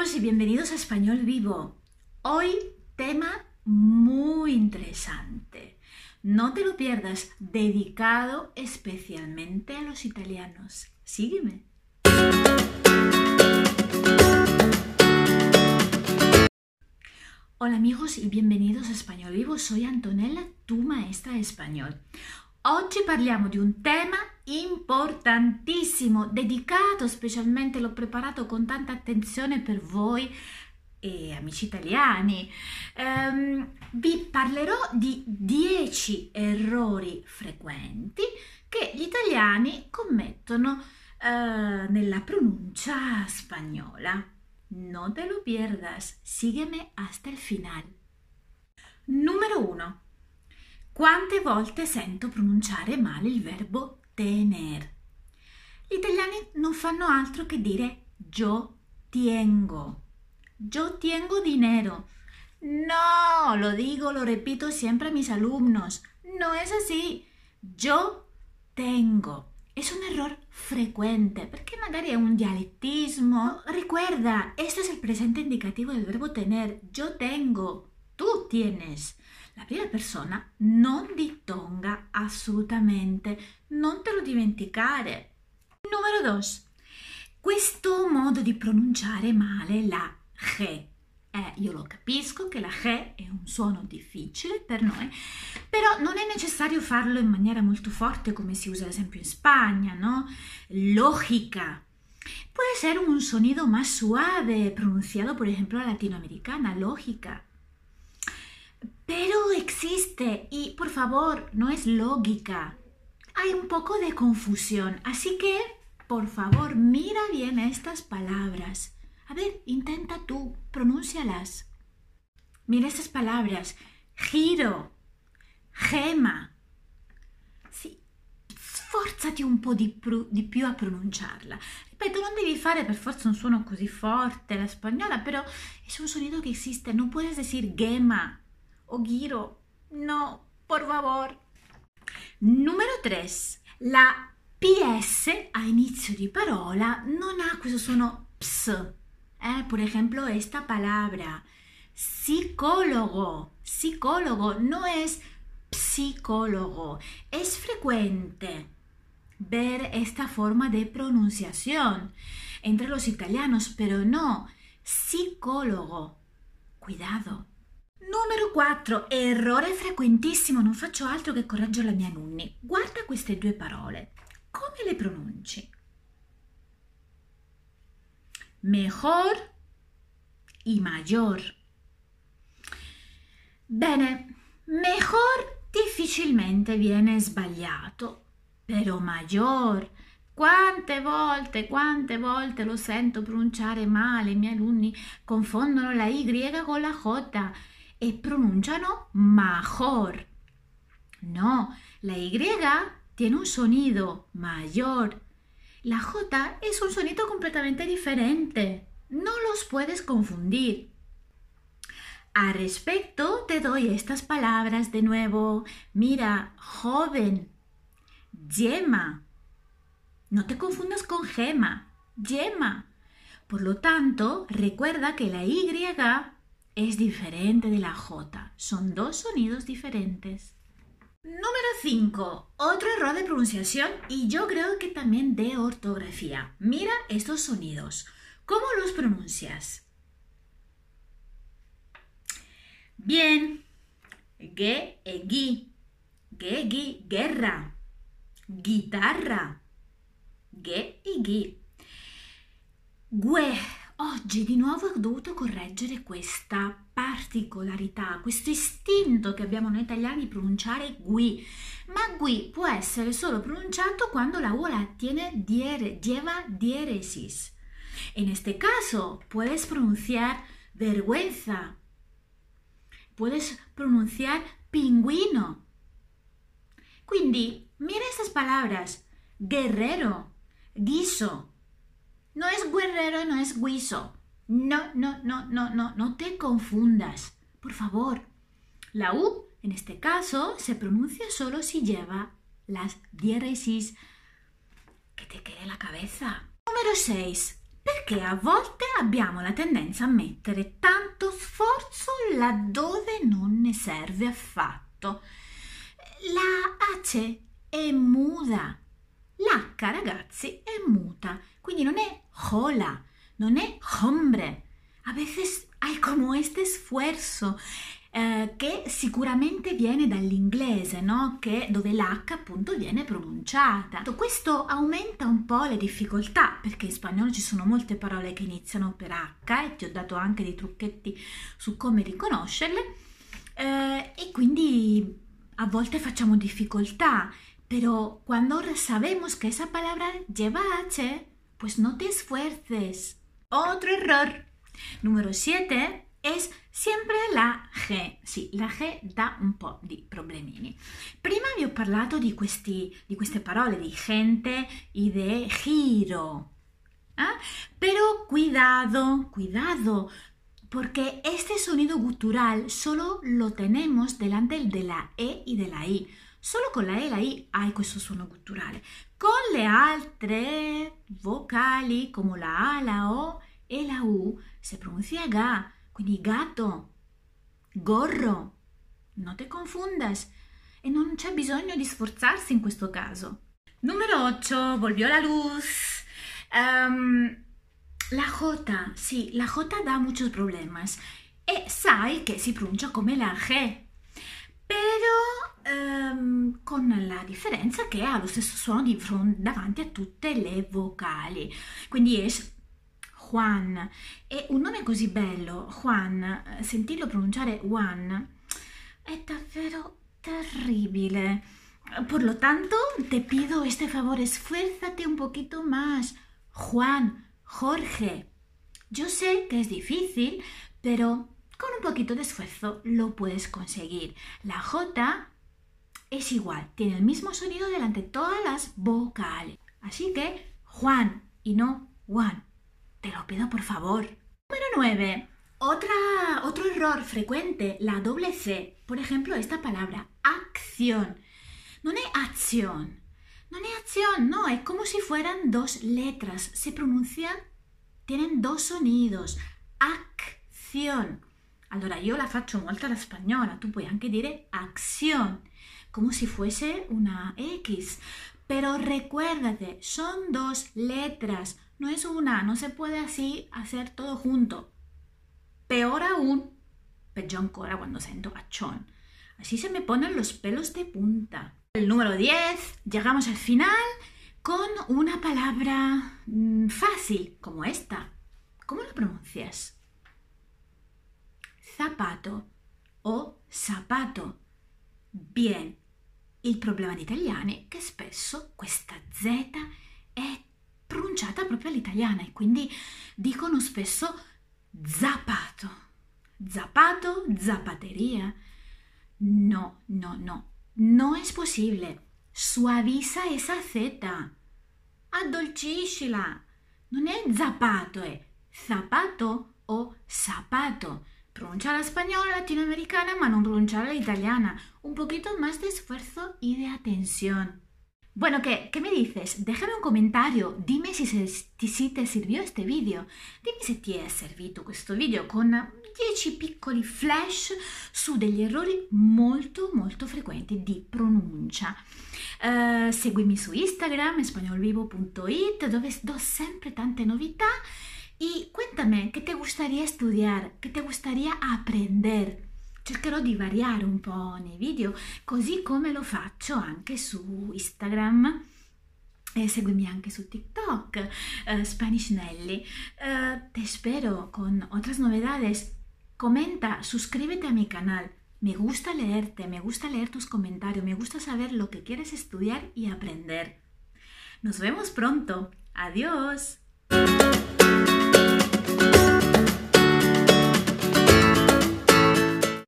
amigos y bienvenidos a Español Vivo. Hoy tema muy interesante. No te lo pierdas, dedicado especialmente a los italianos. Sígueme. Hola amigos y bienvenidos a Español Vivo. Soy Antonella, tu maestra de español. Oggi parliamo di un tema importantissimo, dedicato specialmente, l'ho preparato con tanta attenzione per voi e amici italiani. Um, vi parlerò di 10 errori frequenti che gli italiani commettono uh, nella pronuncia spagnola. No te lo pierdas, sígueme hasta el final. Numero 1. Quante volte sento pronunciare male il verbo tener? Gli italiani non fanno altro che dire yo tengo. Yo tengo dinero. No, lo digo, lo repito siempre a mis alumnos. No es así. Yo tengo. Es un error frecuente perché magari è un dialettismo. Recuerda, este es el presente indicativo del verbo tener. Yo tengo. Tú tienes. La prima persona non dittonga assolutamente, non te lo dimenticare. Numero 2. Questo modo di pronunciare male la G. Eh, io lo capisco che la G è un suono difficile per noi, però non è necessario farlo in maniera molto forte come si usa ad esempio in Spagna, no? Lógica. Puede ser un sonido más suave, pronunciado por ejemplo a latinoamericana, lógica. Pero existe y por favor, no es lógica. Hay un poco de confusión, así que, por favor, mira bien estas palabras. A ver, intenta tú, pronúncialas. Mira estas palabras. Giro, gema. Sì, sforzati un po' di, di, più a pronunciarla. Ripeto, non devi fare per forza un suono così forte la spagnola, però è un sonido che esiste. Non puoi decir gema o giro. No, por favor. Numero 3. La PS a inizio di parola non ha questo suono ps. Eh, por ejemplo, esta palabra. Psicólogo. Psicólogo no es psicólogo. Es frecuente ver esta forma de pronunciación entre los italianos, pero no. Psicólogo. Cuidado. Numero 4, errore frequentissimo, non faccio altro che correggere la mia alunni. Guarda queste due parole. Come le pronunci? Mejor y mayor. Bene, mejor difficilmente viene sbagliato, però mayor. Quante volte, quante volte lo sento pronunciare male, i miei alunni confondono la Y con la J e pronunciano mejor. No, la Y tiene un sonido mayor. La J es un sonido completamente diferente. No los puedes confundir. A respecto, te doy estas palabras de nuevo. Mira, joven, yema. No te confundas con gema, yema. Por lo tanto, recuerda que la Y es diferente de la J. Son dos sonidos diferentes. Número 5. Otro error de pronunciación y yo creo que también de ortografía. Mira estos sonidos. ¿Cómo los pronuncias? Bien. Ge, e, gui. Ge, gui, guerra. Guitarra. Ge e gui. Gue, Oggi di nuovo ho dovuto correggere questa particolarità, questo istinto che abbiamo noi italiani di pronunciare gui, ma gui può essere solo pronunciato quando la U la tiene diere, lleva diéresis. En este caso, puedes pronunciar vergüenza, puedes pronunciar pingüino. Quindi, mira estas palabras, guerrero, guiso, no es guerrero, no es guiso. No, no, no, no, no, no te confundas. Por favor. La U, en este caso, se pronuncia solo si lleva las diéresis que te quede la cabeza. Número 6. perché a volte abbiamo la tendenza a mettere tanto sforzo laddove non ne serve affatto. La Ace è muda. L'H, ragazzi, è muta, quindi non è hola, non è hombre. A veces hay como este esfuerzo eh, che sicuramente viene dall'inglese, no? che, dove l'H appunto viene pronunciata. Questo aumenta un po' le difficoltà perché in spagnolo ci sono molte parole che iniziano per H e ti ho dato anche dei trucchetti su come riconoscerle eh, e quindi a volte facciamo difficoltà, pero cuando sabemos que esa palabra lleva H, pues no te esfuerces. Otro error. Número 7 es sempre la G. Sì, la G dà un po' di problemini. Prima vi ho parlato di, questi, di queste parole di gente y de giro. ¿Ah? Pero cuidado, cuidado, porque este sonido gutural solo lo tenemos delante de la E y de la I. Solo con la E e la I hai questo suono gutturale. Con le altre vocali, come la A, la O e la U, si pronuncia GA. Quindi gatto, gorro. Non te confundas. E non c'è bisogno di sforzarsi in questo caso. Numero 8, volvió la luz. Um, la J, sì, la J da muchos problemas. E sai che si pronuncia come la G. Um, con la differenza che ha lo stesso suono di davanti a tutte le vocali. Quindi è Juan. E un nome così bello, Juan, eh, sentirlo pronunciare Juan, è davvero terribile. Por lo tanto, te pido este favor, esfuérzate un poquito más. Juan, Jorge. Yo sé que es difícil, pero con un poquito de esfuerzo lo puedes conseguir. La J es igual, tiene el mismo sonido delante de todas las vocales. Así que Juan y no Juan. Te lo pido por favor. Número 9. Otra, otro error frecuente, la doble C. Por ejemplo, esta palabra, acción. No es acción. No es acción, no, es como si fueran dos letras. Se pronuncian, tienen dos sonidos. Acción. Allora io la faccio molto alla spagnola, tu puoi anche dire acción, como si fuese una X. Pero recuérdate, son dos letras, no es una, no se puede así hacer todo junto. Peor aún, peor ancora cuando siento achón. Así se me ponen los pelos de punta. El número 10, llegamos al final con una palabra mm, fácil como esta. ¿Cómo lo pronuncias? Zapato o zapato. Bien, il problema di italiani è che spesso questa Z è pronunciata proprio all'italiana e quindi dicono spesso zapato. Zapato, zapatería. No, no, no. No es posible. Suaviza esa Z. Addolciscila. Non è zapato, è zapato o zapato. Pronunciar la española latinoamericana, ma non la italiana. Un poquito más de esfuerzo y de atención. Bueno, ¿qué, ¿qué, me dices? Déjame un comentario, dimmi se, se ti sirvió este video, dimmi se ti è servito questo video con 10 piccoli flash su degli errori molto molto frequenti di pronuncia. Uh, seguimi su Instagram, spagnolvivo.it, dove do sempre tante novità y cuéntame qué te gustaría estudiar, qué te gustaría aprender. cercherò di variare un po' nei video, così come lo faccio anche su Instagram. E seguimi anche su TikTok, uh, Spanish Nelly. Uh, te espero con otras novedades. Comenta, suscríbete a mi canal. Me gusta leerte, me gusta leer tus comentarios, me gusta saber lo que quieres estudiar y aprender. Nos vemos pronto. Adiós.